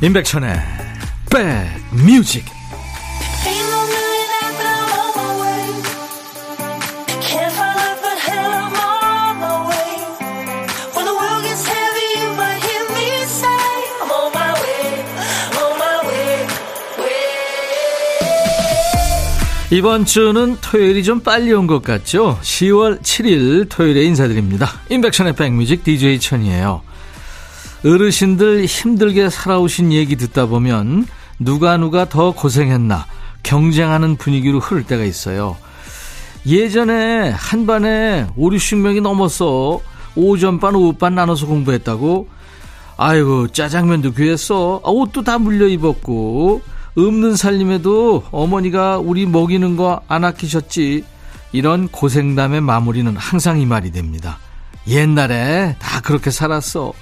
임백천의 백뮤직 이번 주는 토요일이 좀 빨리 온 것 같죠? 10월 7일 토요일에 인사드립니다. 임백천의 백뮤직 DJ 천이에요. 어르신들 힘들게 살아오신 얘기 듣다 보면 누가 누가 더 고생했나 경쟁하는 분위기로 흐를 때가 있어요. 예전에 한 반에 5, 60명이 넘었어. 오전반, 오후반 나눠서 공부했다고? 아이고, 짜장면도 귀했어. 아, 옷도 다 물려 입었고. 없는 살림에도 어머니가 우리 먹이는 거 안 아끼셨지. 이런 고생담의 마무리는 항상 이 말이 됩니다. 옛날에 다 그렇게 살았어.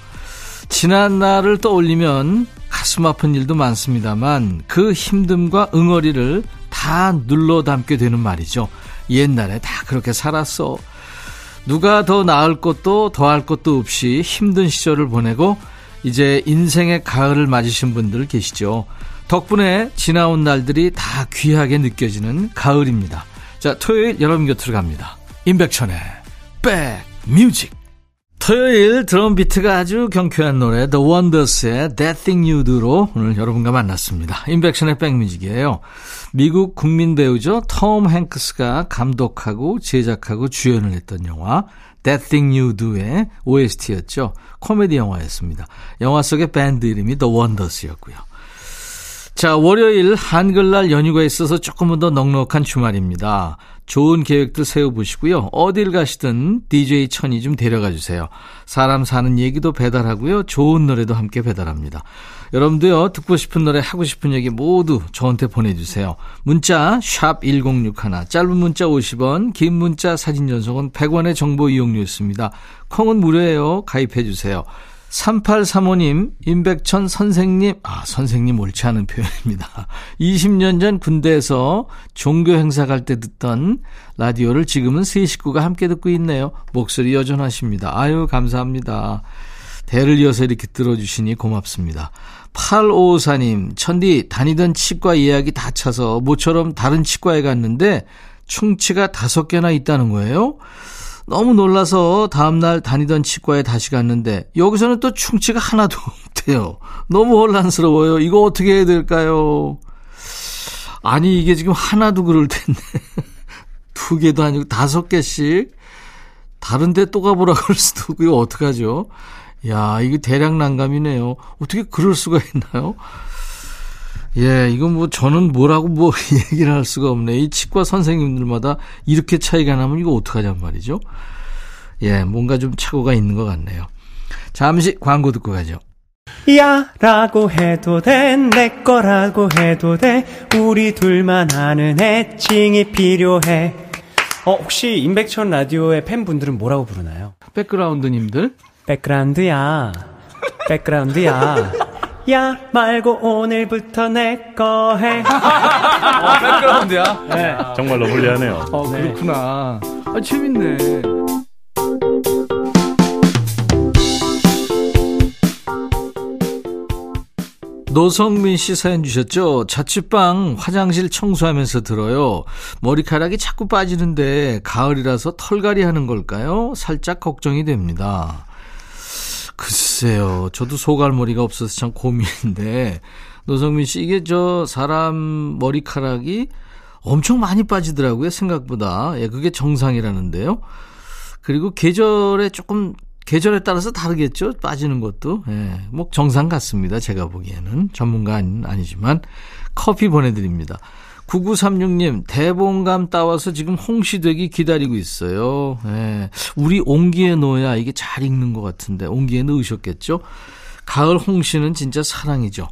지난 날을 떠올리면 가슴 아픈 일도 많습니다만 그 힘듦과 응어리를 다 눌러 담게 되는 말이죠. 옛날에 다 그렇게 살았어. 누가 더 나을 것도 더할 것도 없이 힘든 시절을 보내고 이제 인생의 가을을 맞으신 분들 계시죠. 덕분에 지나온 날들이 다 귀하게 느껴지는 가을입니다. 자, 토요일 여러분 곁으로 갑니다. 임백천의 백뮤직. 토요일 드럼 비트가 아주 경쾌한 노래 The Wonders의 That Thing You Do로 오늘 여러분과 만났습니다. 인백션의 백뮤직이에요. 미국 국민 배우죠. 톰 행크스가 감독하고 제작하고 주연을 했던 영화 That Thing You Do의 OST였죠. 코미디 영화였습니다. 영화 속의 밴드 이름이 The Wonders였고요. 자, 월요일 한글날 연휴가 있어서 조금은 더 넉넉한 주말입니다. 좋은 계획들 세워보시고요. 어딜 가시든 DJ 천이 좀 데려가 주세요. 사람 사는 얘기도 배달하고요. 좋은 노래도 함께 배달합니다. 여러분도요, 듣고 싶은 노래, 하고 싶은 얘기 모두 저한테 보내주세요. 문자, 샵 1061, 짧은 문자 50원, 긴 문자 사진 전송은 100원의 정보 이용료 있습니다. 콩은 무료예요. 가입해 주세요. 3835님, 임백천 선생님, 아, 선생님 옳지 않은 표현입니다. 20년 전 군대에서 종교 행사 갈 때 듣던 라디오를 지금은 세 식구가 함께 듣고 있네요. 목소리 여전하십니다. 아유, 감사합니다. 대를 이어서 이렇게 들어주시니 고맙습니다. 8554님, 천디 다니던 치과 예약이 다 차서 모처럼 다른 치과에 갔는데 충치가 다섯 개나 있다는 거예요? 너무 놀라서 다음날 다니던 치과에 다시 갔는데 여기서는 또 충치가 하나도 없대요. 너무 혼란스러워요. 이거 어떻게 해야 될까요? 아니 이게 지금 하나도 그럴 텐데 두 개도 아니고 다섯 개씩 다른 데 또 가보라 그럴 수도 없고 이거 어떡하죠? 야 이거 대략 난감이네요. 어떻게 그럴 수가 있나요? 예, 이건 뭐 저는 뭐라고 뭐 얘기를 할 수가 없네. 이 치과 선생님들마다 이렇게 차이가 나면 이거 어떡하냔 말이죠. 예, 뭔가 좀 착오가 있는 것 같네요. 잠시 광고 듣고 가죠. 야 라고 해도 돼 내 거라고 해도 돼 우리 둘만 아는 애칭이 필요해 어 혹시 임백천 라디오의 팬분들은 뭐라고 부르나요? 백그라운드님들 백그라운드야 백그라운드야 야 말고 오늘부터 내 거 해. 어, 백그라운드야? 네. 정말로 불리하네요. 어, 그렇구나. 아, 재밌네. 노성민 씨 사연 주셨죠? 자취방 화장실 청소하면서 들어요. 머리카락이 자꾸 빠지는데 가을이라서 털갈이 하는 걸까요? 살짝 걱정이 됩니다. 글쎄요. 저도 소갈머리가 없어서 참 고민인데, 노성민 씨, 이게 저 사람 머리카락이 엄청 많이 빠지더라고요. 생각보다. 예, 그게 정상이라는데요. 그리고 계절에 조금, 계절에 따라서 다르겠죠. 빠지는 것도. 예, 뭐 정상 같습니다. 제가 보기에는. 전문가는 아니지만. 커피 보내드립니다. 9936님, 대봉감 따와서 지금 홍시되기 기다리고 있어요. 예. 우리 옹기에 넣어야 이게 잘 익는 것 같은데, 옹기에 넣으셨겠죠? 가을 홍시는 진짜 사랑이죠.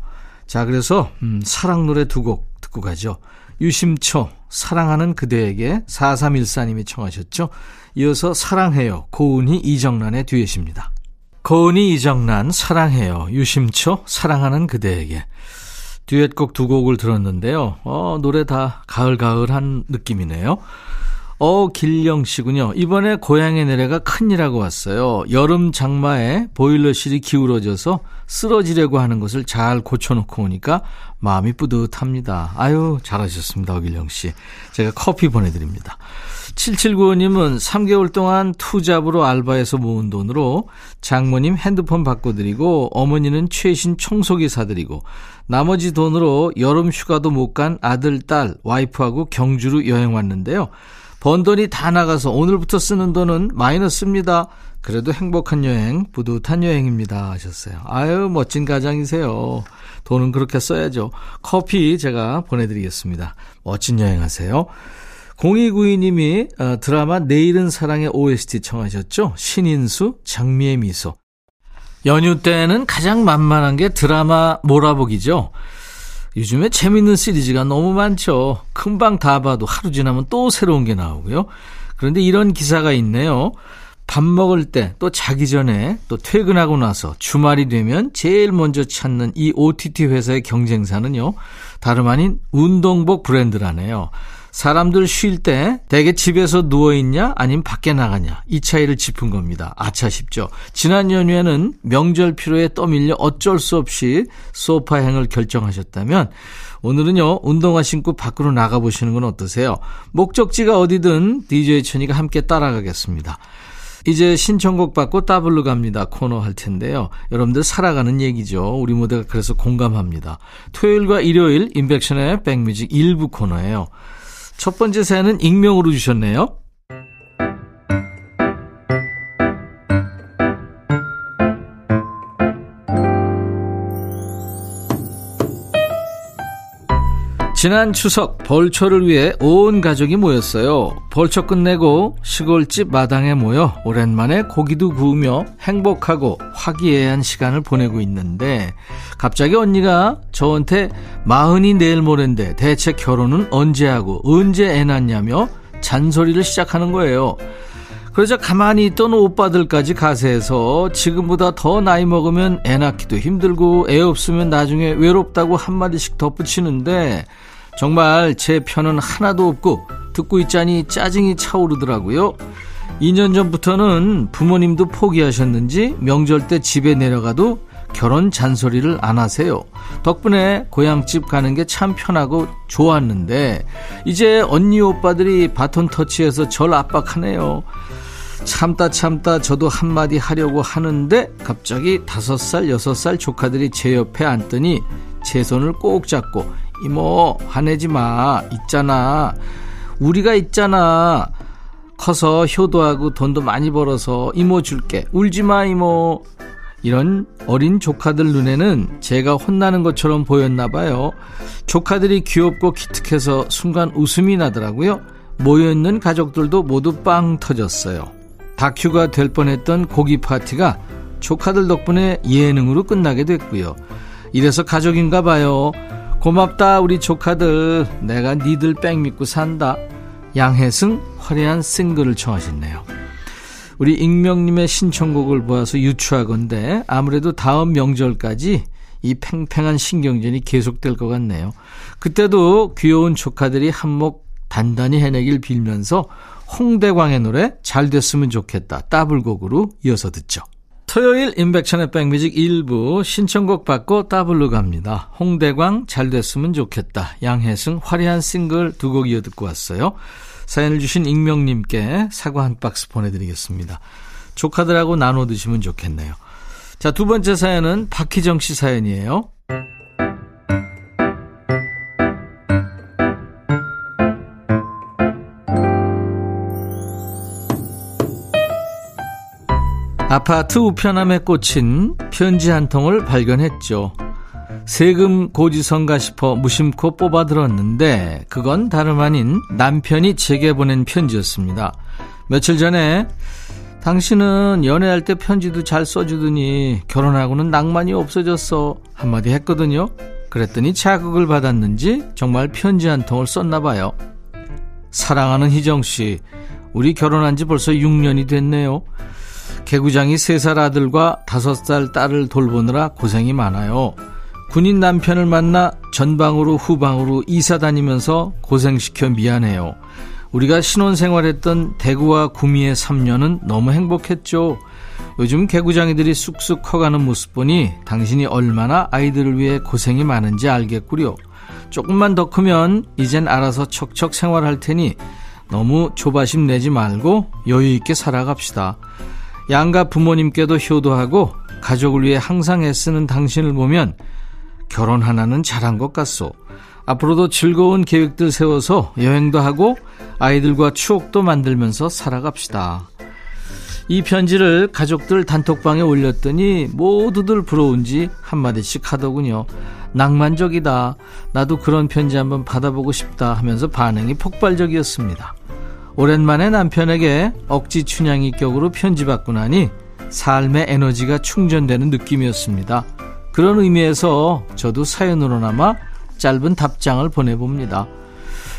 자, 그래서, 음, 사랑 노래 두 곡 듣고 가죠. 유심초, 사랑하는 그대에게 4314님이 청하셨죠. 이어서 사랑해요. 고은희 이정란의 듀엣입니다. 고은희 이정란, 사랑해요. 유심초, 사랑하는 그대에게. 듀엣곡 두 곡을 들었는데요. 어, 노래 다 가을가을한 느낌이네요. 어, 길령 씨군요. 이번에 고향에 내려가 큰일하고 왔어요. 여름 장마에 보일러실이 기울어져서 쓰러지려고 하는 것을 잘 고쳐놓고 오니까 마음이 뿌듯합니다. 아유, 잘하셨습니다. 어길령 씨. 제가 커피 보내드립니다. 7795님은 3개월 동안 투잡으로 알바해서 모은 돈으로 장모님 핸드폰 바꿔드리고 어머니는 최신 청소기 사드리고 나머지 돈으로 여름 휴가도 못 간 아들, 딸, 와이프하고 경주로 여행 왔는데요. 번 돈이 다 나가서 오늘부터 쓰는 돈은 마이너스입니다. 그래도 행복한 여행, 뿌듯한 여행입니다. 하셨어요. 아유, 멋진 가장이세요. 돈은 그렇게 써야죠. 커피 제가 보내드리겠습니다. 멋진 여행 하세요. 0292님이 어, 드라마 내일은 사랑의 OST 청하셨죠? 신인수, 장미의 미소. 연휴 때는 가장 만만한 게 드라마 몰아보기죠. 요즘에 재밌는 시리즈가 너무 많죠. 금방 다 봐도 하루 지나면 또 새로운 게 나오고요. 그런데 이런 기사가 있네요. 밥 먹을 때 또 자기 전에 또 퇴근하고 나서 주말이 되면 제일 먼저 찾는 이 OTT 회사의 경쟁사는요. 다름 아닌 운동복 브랜드라네요. 사람들 쉴 때 대개 집에서 누워있냐 아니면 밖에 나가냐 이 차이를 짚은 겁니다. 아차 싶죠. 지난 연휴에는 명절 피로에 떠밀려 어쩔 수 없이 소파 행을 결정하셨다면 오늘은요 운동화 신고 밖으로 나가보시는 건 어떠세요? 목적지가 어디든 DJ 천이가 함께 따라가겠습니다. 이제 신청곡 받고 따블로 갑니다 코너 할 텐데요. 여러분들 살아가는 얘기죠. 우리 무대가 그래서 공감합니다. 토요일과 일요일 인백션의 백뮤직 일부 코너예요. 첫 번째 사연은 익명으로 주셨네요. 지난 추석 벌초를 위해 온 가족이 모였어요. 벌초 끝내고 시골집 마당에 모여 오랜만에 고기도 구우며 행복하고 화기애애한 시간을 보내고 있는데 갑자기 언니가 저한테 마흔이 내일 모레인데 대체 결혼은 언제 하고 언제 애 낳냐며 잔소리를 시작하는 거예요. 그러자 가만히 있던 오빠들까지 가세해서 지금보다 더 나이 먹으면 애 낳기도 힘들고 애 없으면 나중에 외롭다고 한마디씩 덧붙이는데 정말 제 편은 하나도 없고 듣고 있자니 짜증이 차오르더라고요. 2년 전부터는 부모님도 포기하셨는지 명절 때 집에 내려가도 결혼 잔소리를 안 하세요. 덕분에 고향집 가는 게 참 편하고 좋았는데 이제 언니 오빠들이 바톤 터치해서 절 압박하네요. 참다 참다 저도 한마디 하려고 하는데 갑자기 다섯 살 여섯 살 조카들이 제 옆에 앉더니 제 손을 꼭 잡고 이모 화내지 마. 있잖아. 우리가 있잖아. 커서 효도하고 돈도 많이 벌어서 이모 줄게. 울지 마 이모. 이런 어린 조카들 눈에는 제가 혼나는 것처럼 보였나 봐요. 조카들이 귀엽고 기특해서 순간 웃음이 나더라고요. 모여있는 가족들도 모두 빵 터졌어요. 다큐가 될 뻔했던 고기 파티가 조카들 덕분에 예능으로 끝나게 됐고요. 이래서 가족인가 봐요 고맙다 우리 조카들. 내가 니들 백 믿고 산다. 양혜승 화려한 싱글을 청하셨네요. 우리 익명님의 신청곡을 보아서 유추하건데 아무래도 다음 명절까지 이 팽팽한 신경전이 계속될 것 같네요. 그때도 귀여운 조카들이 한몫 단단히 해내길 빌면서 홍대광의 노래 잘 됐으면 좋겠다. 따블곡으로 이어서 듣죠 토요일 인백천의 백뮤직 일부 신청곡 받고 따블로 갑니다. 홍대광 잘 됐으면 좋겠다. 양혜승 화려한 싱글 두 곡 이어 듣고 왔어요. 사연을 주신 익명님께 사과 한 박스 보내드리겠습니다. 조카들하고 나눠 드시면 좋겠네요. 자, 두 번째 사연은 박희정 씨 사연이에요. 아파트 우편함에 꽂힌 편지 한 통을 발견했죠. 세금 고지서인가 싶어 무심코 뽑아들었는데 그건 다름 아닌 남편이 제게 보낸 편지였습니다. 며칠 전에 당신은 연애할 때 편지도 잘 써주더니 결혼하고는 낭만이 없어졌어 한마디 했거든요. 그랬더니 자극을 받았는지 정말 편지 한 통을 썼나 봐요. 사랑하는 희정 씨, 우리 결혼한 지 벌써 6년이 됐네요. 개구장이 세 살 아들과 다섯 살 딸을 돌보느라 고생이 많아요. 군인 남편을 만나 전방으로 후방으로 이사 다니면서 고생시켜 미안해요. 우리가 신혼생활했던 대구와 구미의 3년은 너무 행복했죠. 요즘 개구장이들이 쑥쑥 커가는 모습 보니 당신이 얼마나 아이들을 위해 고생이 많은지 알겠구려. 조금만 더 크면 이젠 알아서 척척 생활할 테니 너무 조바심 내지 말고 여유 있게 살아갑시다. 양가 부모님께도 효도하고 가족을 위해 항상 애쓰는 당신을 보면 결혼 하나는 잘한 것 같소. 앞으로도 즐거운 계획들 세워서 여행도 하고 아이들과 추억도 만들면서 살아갑시다. 이 편지를 가족들 단톡방에 올렸더니 모두들 부러운지 한마디씩 하더군요. 낭만적이다. 나도 그런 편지 한번 받아보고 싶다 하면서 반응이 폭발적이었습니다. 오랜만에 남편에게 억지 춘향이 격으로 편지 받고 나니 삶의 에너지가 충전되는 느낌이었습니다. 그런 의미에서 저도 사연으로나마 짧은 답장을 보내봅니다.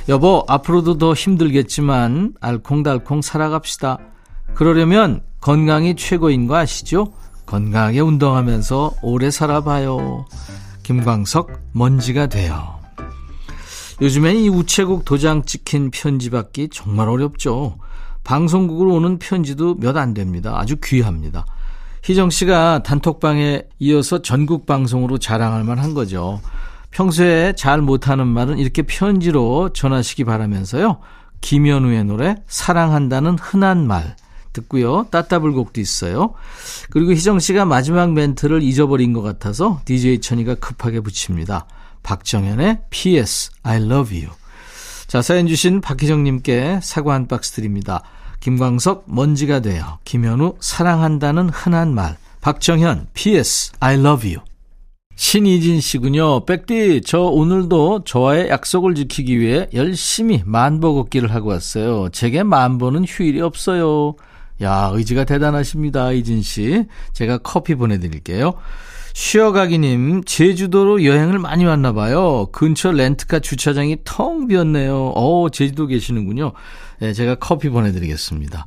여보, 앞으로도 더 힘들겠지만 알콩달콩 살아갑시다. 그러려면 건강이 최고인 거 아시죠? 건강하게 운동하면서 오래 살아봐요. 김광석, 먼지가 돼요. 요즘엔 이 우체국 도장 찍힌 편지 받기 정말 어렵죠. 방송국으로 오는 편지도 몇 안 됩니다. 아주 귀합니다. 희정 씨가 단톡방에 이어서 전국 방송으로 자랑할 만한 거죠. 평소에 잘 못하는 말은 이렇게 편지로 전하시기 바라면서요. 김현우의 노래 사랑한다는 흔한 말 듣고요. 따따불곡도 있어요. 그리고 희정 씨가 마지막 멘트를 잊어버린 것 같아서 DJ 천이가 급하게 붙입니다. 박정현의 PS I love you. 자, 사연 주신 박희정님께 사과 한 박스 드립니다. 김광석 먼지가 돼요. 김현우 사랑한다는 흔한 말. 박정현 PS I love you. 신이진 씨군요. 백디, 저 오늘도 저와의 약속을 지키기 위해 열심히 만보 걷기를 하고 왔어요. 제게 만보는 휴일이 없어요. 야, 의지가 대단하십니다, 이진 씨. 제가 커피 보내드릴게요. 쉬어가기님, 제주도로 여행을 많이 왔나 봐요. 근처 렌트카 주차장이 텅 비었네요. 어, 제주도 계시는군요. 네, 제가 커피 보내드리겠습니다.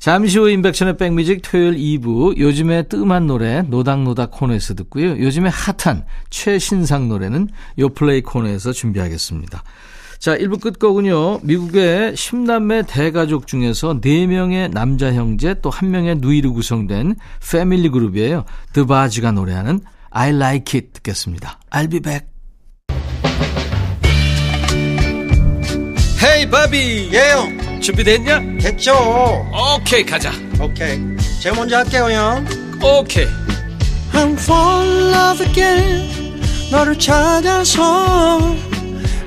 잠시 후 인백션의 백뮤직 토요일 2부 요즘에 뜸한 노래 노닥노닥 코너에서 듣고요. 요즘에 핫한 최신상 노래는 요플레이 코너에서 준비하겠습니다. 자, 1부 끝곡은요. 미국의 10남매 대가족 중에서 4명의 남자 형제 또 1명의 누이로 구성된 패밀리 그룹이에요. 드바지가 노래하는 I like it 듣겠습니다. I'll be back. 헤이 바비 예영 준비됐냐? 됐죠 오케이 가자 오케이 제가 먼저 할게요 형 오케이 I'm fall in love again 너를 찾아서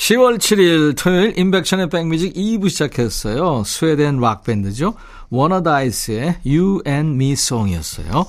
10월 7일 토요일 인백션의 백뮤직 2부 시작했어요. 스웨덴 락밴드죠. 워너다이스의 You and Me Song이었어요.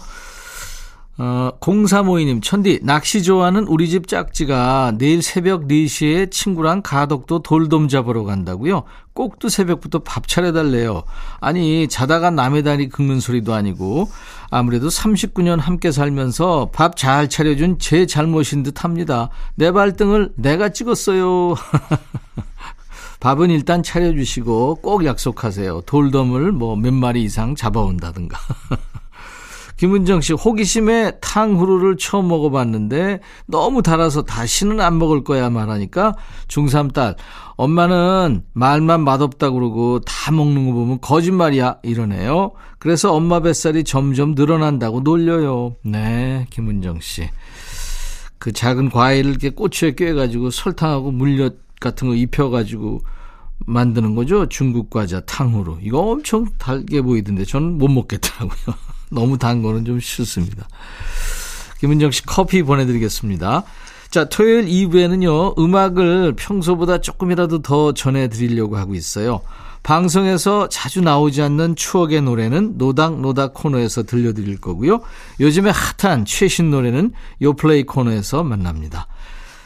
어, 0352님, 천디, 낚시 좋아하는 우리 집 짝지가 내일 새벽 4시에 친구랑 가덕도 돌돔 잡으러 간다고요? 꼭두 새벽부터 밥 차려달래요. 아니, 자다가 남의 다리 긁는 소리도 아니고, 아무래도 39년 함께 살면서 밥 잘 차려준 제 잘못인 듯 합니다. 내 발등을 내가 찍었어요. 밥은 일단 차려주시고 꼭 약속하세요. 돌돔을 뭐 몇 마리 이상 잡아온다든가. 김은정 씨, 호기심에 탕후루를 처음 먹어봤는데 너무 달아서 다시는 안 먹을 거야 말하니까 중3 딸, 엄마는 말만 맛없다 그러고 다 먹는 거 보면 거짓말이야 이러네요. 그래서 엄마 뱃살이 점점 늘어난다고 놀려요. 네, 김은정 씨. 그 작은 과일을 이렇게 꼬치에 꿰가지고 설탕하고 물엿 같은 거 입혀가지고 만드는 거죠. 중국 과자 탕후루. 이거 엄청 달게 보이던데 저는 못 먹겠더라고요. 너무 단 거는 좀 싫습니다. 김은정 씨 커피 보내드리겠습니다. 자, 토요일 2부에는요, 음악을 평소보다 조금이라도 더 전해드리려고 하고 있어요. 방송에서 자주 나오지 않는 추억의 노래는 노닥노닥 코너에서 들려드릴 거고요. 요즘에 핫한 최신 노래는 요플레이 코너에서 만납니다.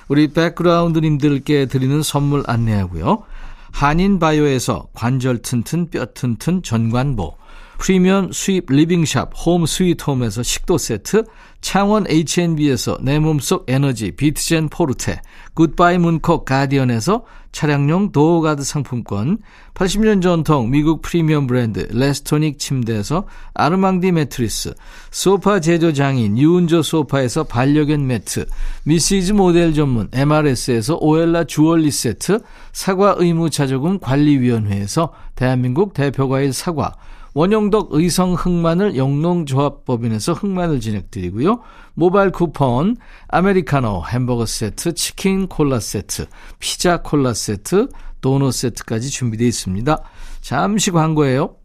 우리 백그라운드님들께 드리는 선물 안내하고요. 한인바이오에서 관절 튼튼 뼈 튼튼 전관보 프리미엄 수입 living shop Home Sweet Home에서 식도 세트 창원 H&B에서 내 몸속 에너지 비트젠 포르테 굿바이 문콕 가디언에서 차량용 door guard 상품권 80년 전통 미국 프리미엄 브랜드 Restonic 침대에서 아르망디 매트리스 소파 제조 장인 유운조 소파에서 반려견 매트 미시즈 모델 전문 MRS에서 오엘라 주얼리 세트 사과 의무 자조금 관리위원회에서 대한민국 대표과일 사과 원용덕 의성 흑마늘 영농조합법인에서 흑마늘 진행드리고요. 모바일 쿠폰, 아메리카노 햄버거 세트, 치킨 콜라 세트, 피자 콜라 세트, 도넛 세트까지 준비되어 있습니다. 잠시 광고예요.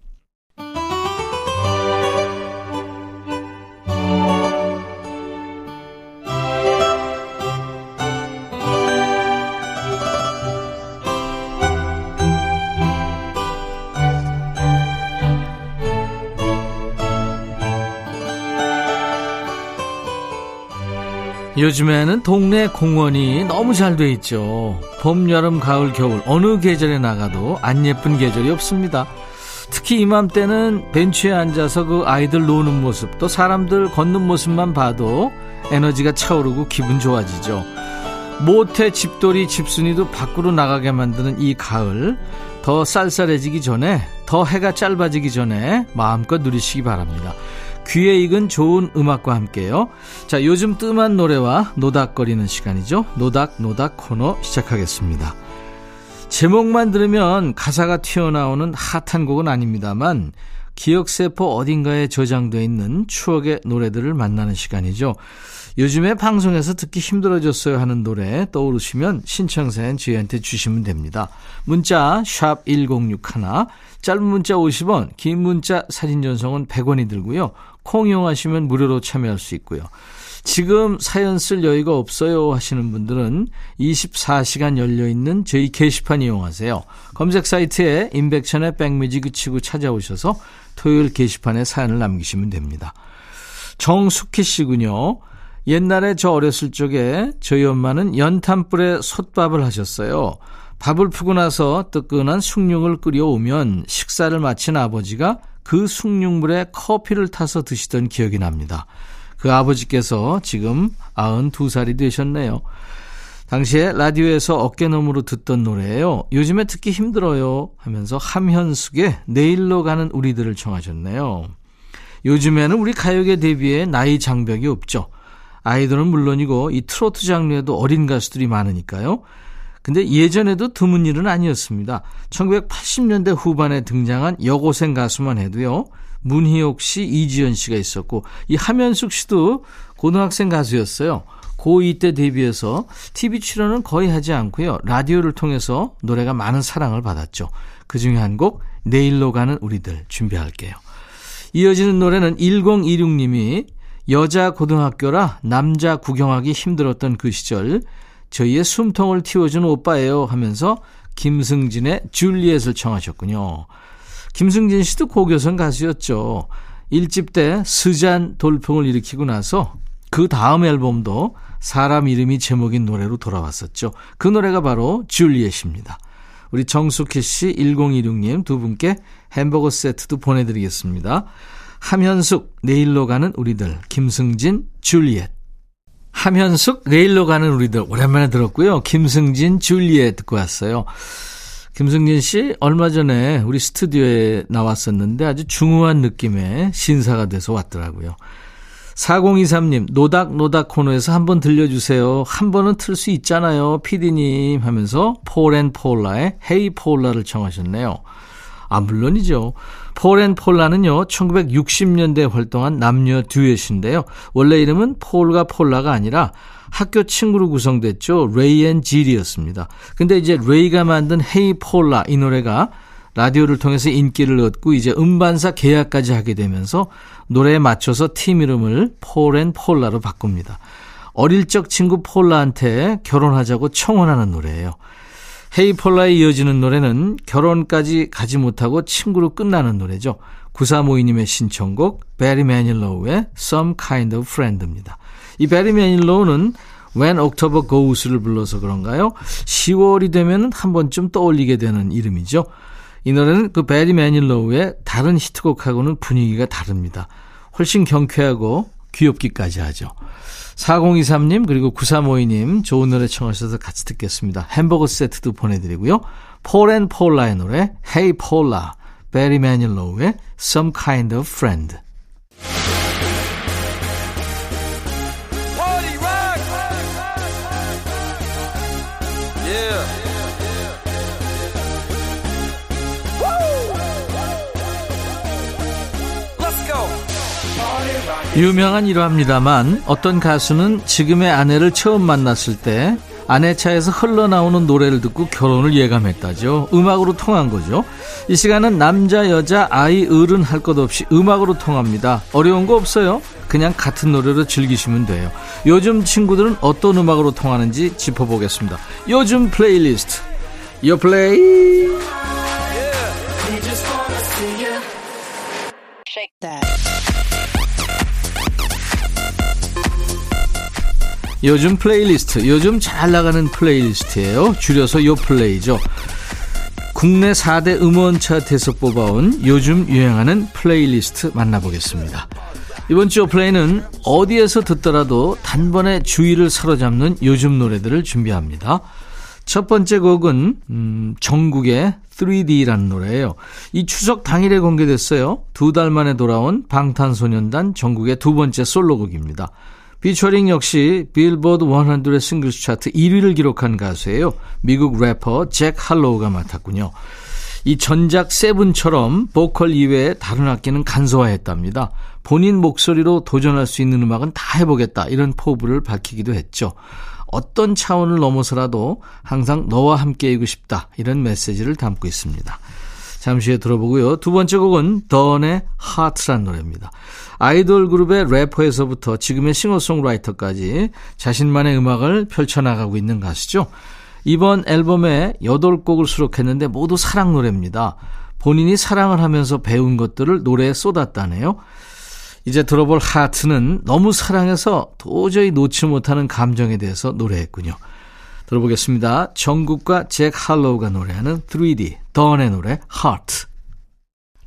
요즘에는 동네 공원이 너무 잘 돼 있죠. 봄, 여름, 가을, 겨울 어느 계절에 나가도 안 예쁜 계절이 없습니다. 특히 이맘때는 벤치에 앉아서 그 아이들 노는 모습 또 사람들 걷는 모습만 봐도 에너지가 차오르고 기분 좋아지죠. 모태 집돌이 집순이도 밖으로 나가게 만드는 이 가을 더 쌀쌀해지기 전에 더 해가 짧아지기 전에 마음껏 누리시기 바랍니다. 귀에 익은 좋은 음악과 함께요. 자, 요즘 뜸한 노래와 노닥거리는 시간이죠. 노닥 노닥 코너 시작하겠습니다. 제목만 들으면 가사가 튀어나오는 핫한 곡은 아닙니다만 기억세포 어딘가에 저장되어 있는 추억의 노래들을 만나는 시간이죠. 요즘에 방송에서 듣기 힘들어졌어요 하는 노래 떠오르시면 신청사연 저희한테 주시면 됩니다. 문자 1061, 짧은 문자 50원, 긴 문자 사진 전송은 100원이 들고요. 콩 이용하시면 무료로 참여할 수 있고요. 지금 사연 쓸 여유가 없어요 하시는 분들은 24시간 열려있는 저희 게시판 이용하세요. 검색 사이트에 인백천의 백뮤직 치고 찾아오셔서 토요일 게시판에 사연을 남기시면 됩니다. 정숙희 씨군요. 옛날에 저 어렸을 적에 저희 엄마는 연탄불에 솥밥을 하셨어요. 밥을 푸고 나서 뜨끈한 숭늉을 끓여오면 식사를 마친 아버지가 그 숭늉물에 커피를 타서 드시던 기억이 납니다. 그 아버지께서 지금 92살이 되셨네요. 당시에 라디오에서 어깨너머로 듣던 노래예요. 요즘에 듣기 힘들어요 하면서 함현숙의 내일로 가는 우리들을 청하셨네요. 요즘에는 우리 가요계 대비해 나이 장벽이 없죠. 아이돌은 물론이고 이 트로트 장르에도 어린 가수들이 많으니까요. 근데 예전에도 드문 일은 아니었습니다. 1980년대 후반에 등장한 여고생 가수만 해도요. 문희옥 씨, 이지연 씨가 있었고 이 하면숙 씨도 고등학생 가수였어요. 고2 때 데뷔해서 TV 출연은 거의 하지 않고요. 라디오를 통해서 노래가 많은 사랑을 받았죠. 그 중에 한 곡 내일로 가는 우리들 준비할게요. 이어지는 노래는 1026님이 여자 고등학교라 남자 구경하기 힘들었던 그 시절 저희의 숨통을 틔워준 오빠예요 하면서 김승진의 줄리엣을 청하셨군요. 김승진 씨도 고교선 가수였죠. 1집 때 스잔 돌풍을 일으키고 나서 그 다음 앨범도 사람 이름이 제목인 노래로 돌아왔었죠. 그 노래가 바로 줄리엣입니다. 우리 정숙희 씨, 1026님 두 분께 햄버거 세트도 보내드리겠습니다. 함현숙, 내일로 가는 우리들, 김승진, 줄리엣. 함현숙, 내일로 가는 우리들. 오랜만에 들었고요. 김승진, 줄리엣 듣고 왔어요. 김승진 씨, 얼마 전에 우리 스튜디오에 나왔었는데 아주 중후한 느낌의 신사가 돼서 왔더라고요. 4023님, 노닥노닥 코너에서 한번 들려주세요. 한 번은 틀 수 있잖아요. 피디님 하면서 Paul and Paula의 Hey Paula를 청하셨네요. 아, 물론이죠. Paul and Paula는요, 1960년대에 활동한 남녀 듀엣인데요. 원래 이름은 폴과 폴라가 아니라 학교 친구로 구성됐죠. Ray and Jill이었습니다. 근데 이제 레이가 만든 Hey Paula 이 노래가 라디오를 통해서 인기를 얻고 이제 음반사 계약까지 하게 되면서 노래에 맞춰서 팀 이름을 Paul and Paula로 바꿉니다. 어릴 적 친구 폴라한테 결혼하자고 청혼하는 노래예요. Hey Paula에 이어지는 노래는 결혼까지 가지 못하고 친구로 끝나는 노래죠. 9352님의 신청곡 베리 매닐로우의 Some Kind of Friend입니다. 이 베리 매닐로우는 When October Goes를 불러서 그런가요? 10월이 되면 한 번쯤 떠올리게 되는 이름이죠. 이 노래는 그 베리 매닐로우의 다른 히트곡하고는 분위기가 다릅니다. 훨씬 경쾌하고 귀엽기까지 하죠. 4023님 그리고 9352님 좋은 노래 청하셔서 같이 듣겠습니다. 햄버거 세트도 보내드리고요. 폴앤 폴라의 노래 Hey Paula, 베리 매닐로우의 Some Kind of Friend 유명한 일화입니다만 어떤 가수는 지금의 아내를 처음 만났을 때 아내 차에서 흘러나오는 노래를 듣고 결혼을 예감했다죠. 음악으로 통한 거죠. 이 시간은 남자, 여자, 아이, 어른 할 것 없이 음악으로 통합니다. 어려운 거 없어요. 그냥 같은 노래로 즐기시면 돼요. 요즘 친구들은 어떤 음악으로 통하는지 짚어보겠습니다. 요즘 플레이리스트. 요 플레이. 요즘 플레이리스트, 요즘 잘 나가는 playlist예요. 줄여서 요 플레이죠. 국내 4대 음원 차트에서 뽑아온 요즘 유행하는 플레이리스트 만나보겠습니다. 이번 주 플레이는 어디에서 듣더라도 단번에 주의를 사로잡는 요즘 노래들을 준비합니다. 첫 번째 곡은 음, 정국의 3D라는 노래예요. 이 추석 당일에 공개됐어요. 두 달 만에 돌아온 방탄소년단 정국의 두 번째 솔로곡입니다. 비처링 역시 빌보드 100의 singles 차트 1위를 기록한 가수예요. 미국 래퍼 잭 할로우가 맡았군요. 이 전작 Seven처럼 보컬 이외에 다른 악기는 간소화했답니다. 본인 목소리로 도전할 수 있는 음악은 다 해보겠다 이런 포부를 밝히기도 했죠. 어떤 차원을 넘어서라도 항상 너와 함께이고 싶다 이런 메시지를 담고 있습니다. 잠시 후에 들어보고요. 두 번째 곡은 던의 Heart란 노래입니다. 아이돌 그룹의 래퍼에서부터 지금의 싱어송라이터까지 자신만의 음악을 펼쳐나가고 있는 가수죠. 이번 앨범에 8곡을 수록했는데 모두 사랑 노래입니다. 본인이 사랑을 하면서 배운 것들을 노래에 쏟았다네요. 이제 들어볼 하트는 너무 사랑해서 도저히 놓지 못하는 감정에 대해서 노래했군요. 들어보겠습니다. 정국과 잭 할로우가 노래하는 3D, 던의 노래 Heart.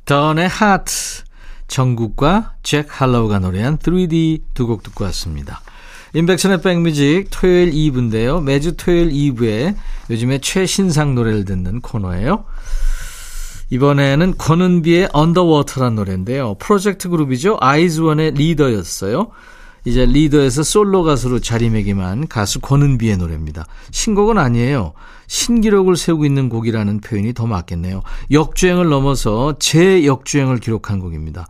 던의 Heart. 정국과 잭 할로우가 노래한 3D 두 곡 듣고 왔습니다. 임백천의 백 music 토요일 2부인데요. 매주 토요일 2부에 요즘에 최신상 노래를 듣는 코너예요. 이번에는 권은비의 Underwater란 노래인데요. 프로젝트 그룹이죠. 아이즈원의 리더였어요. 이제 리더에서 솔로 가수로 자리매김한 가수 권은비의 노래입니다. 신곡은 아니에요. 신기록을 세우고 있는 곡이라는 표현이 더 맞겠네요. 역주행을 넘어서 재역주행을 기록한 곡입니다.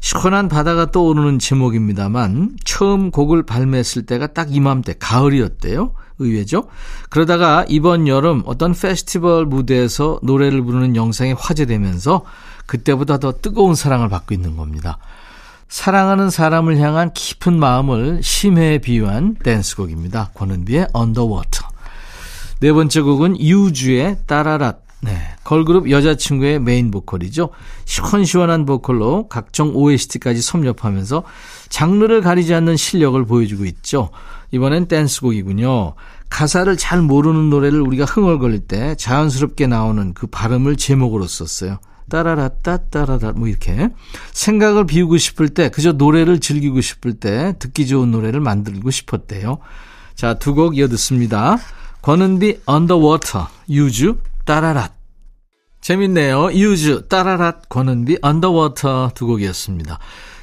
시원한 바다가 떠오르는 제목입니다만 처음 곡을 발매했을 때가 딱 이맘때 가을이었대요. 의외죠. 그러다가 이번 여름 어떤 페스티벌 무대에서 노래를 부르는 영상이 화제되면서 그때보다 더 뜨거운 사랑을 받고 있는 겁니다. 사랑하는 사람을 향한 깊은 마음을 심해에 비유한 댄스곡입니다. 권은비의 Underwater. 네 번째 곡은 유주의 따라랏. 네. 걸그룹 여자친구의 메인 보컬이죠. 시원시원한 보컬로 각종 OST까지 섭렵하면서 장르를 가리지 않는 실력을 보여주고 있죠. 이번엔 댄스곡이군요. 가사를 잘 모르는 노래를 우리가 흥얼거릴 때 자연스럽게 나오는 그 발음을 제목으로 썼어요. 따라라따 따라라 뭐 이렇게 생각을 비우고 싶을 때 그저 노래를 즐기고 싶을 때 듣기 좋은 노래를 만들고 싶었대요. 자, 두 곡 이어 듣습니다. 권은비 Underwater 유주 따라랏 재밌네요. 유주 따라랏 권은비 Underwater 두 곡이었습니다.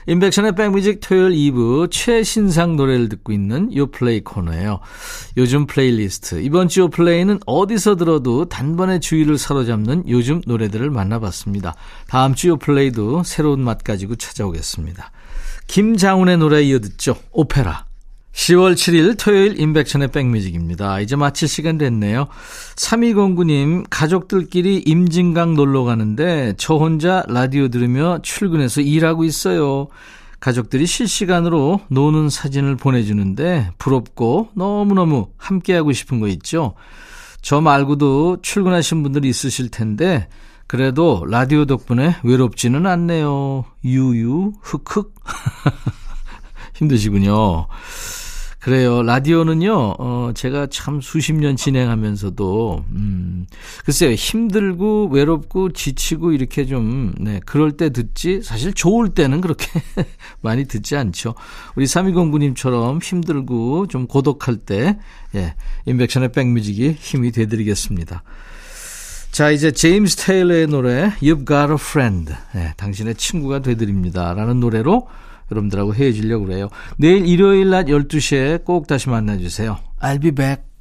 임백천의 백 music 토요일 2부 최신상 노래를 듣고 있는 요플레이 코너예요. 요즘 플레이리스트. 이번 주 요플레이는 어디서 들어도 단번에 주의를 사로잡는 요즘 노래들을 만나봤습니다. 다음 주 요플레이도 새로운 맛 가지고 찾아오겠습니다. 김장훈의 노래 이어 듣죠. 오페라. 10월 7일 토요일 인백션의 백뮤직입니다. 이제 마칠 시간 됐네요. 3209님, 가족들끼리 임진강 놀러 가는데 저 혼자 라디오 들으며 출근해서 일하고 있어요. 가족들이 실시간으로 노는 사진을 보내주는데 부럽고 너무너무 함께하고 싶은 거 있죠? 저 말고도 출근하신 분들이 있으실 텐데 그래도 라디오 덕분에 외롭지는 않네요. 유유, 흑흑. 힘드시군요. 그래요. 라디오는요, 어, 제가 참 수십 년 진행하면서도, 음, 글쎄요, 힘들고, 외롭고, 지치고, 이렇게 좀, 네, 그럴 때 듣지, 사실 좋을 때는 그렇게 많이 듣지 않죠. 우리 3209님처럼 힘들고, 좀 고독할 때, 예, 인백션의 백뮤직이 힘이 되드리겠습니다. 자, 이제 제임스 테일러의 노래, You've Got a Friend. 예, 당신의 친구가 되드립니다. 라는 노래로 여러분들하고 헤어지려고 그래요. 내일 일요일 낮 12시에 꼭 다시 만나주세요. I'll be back.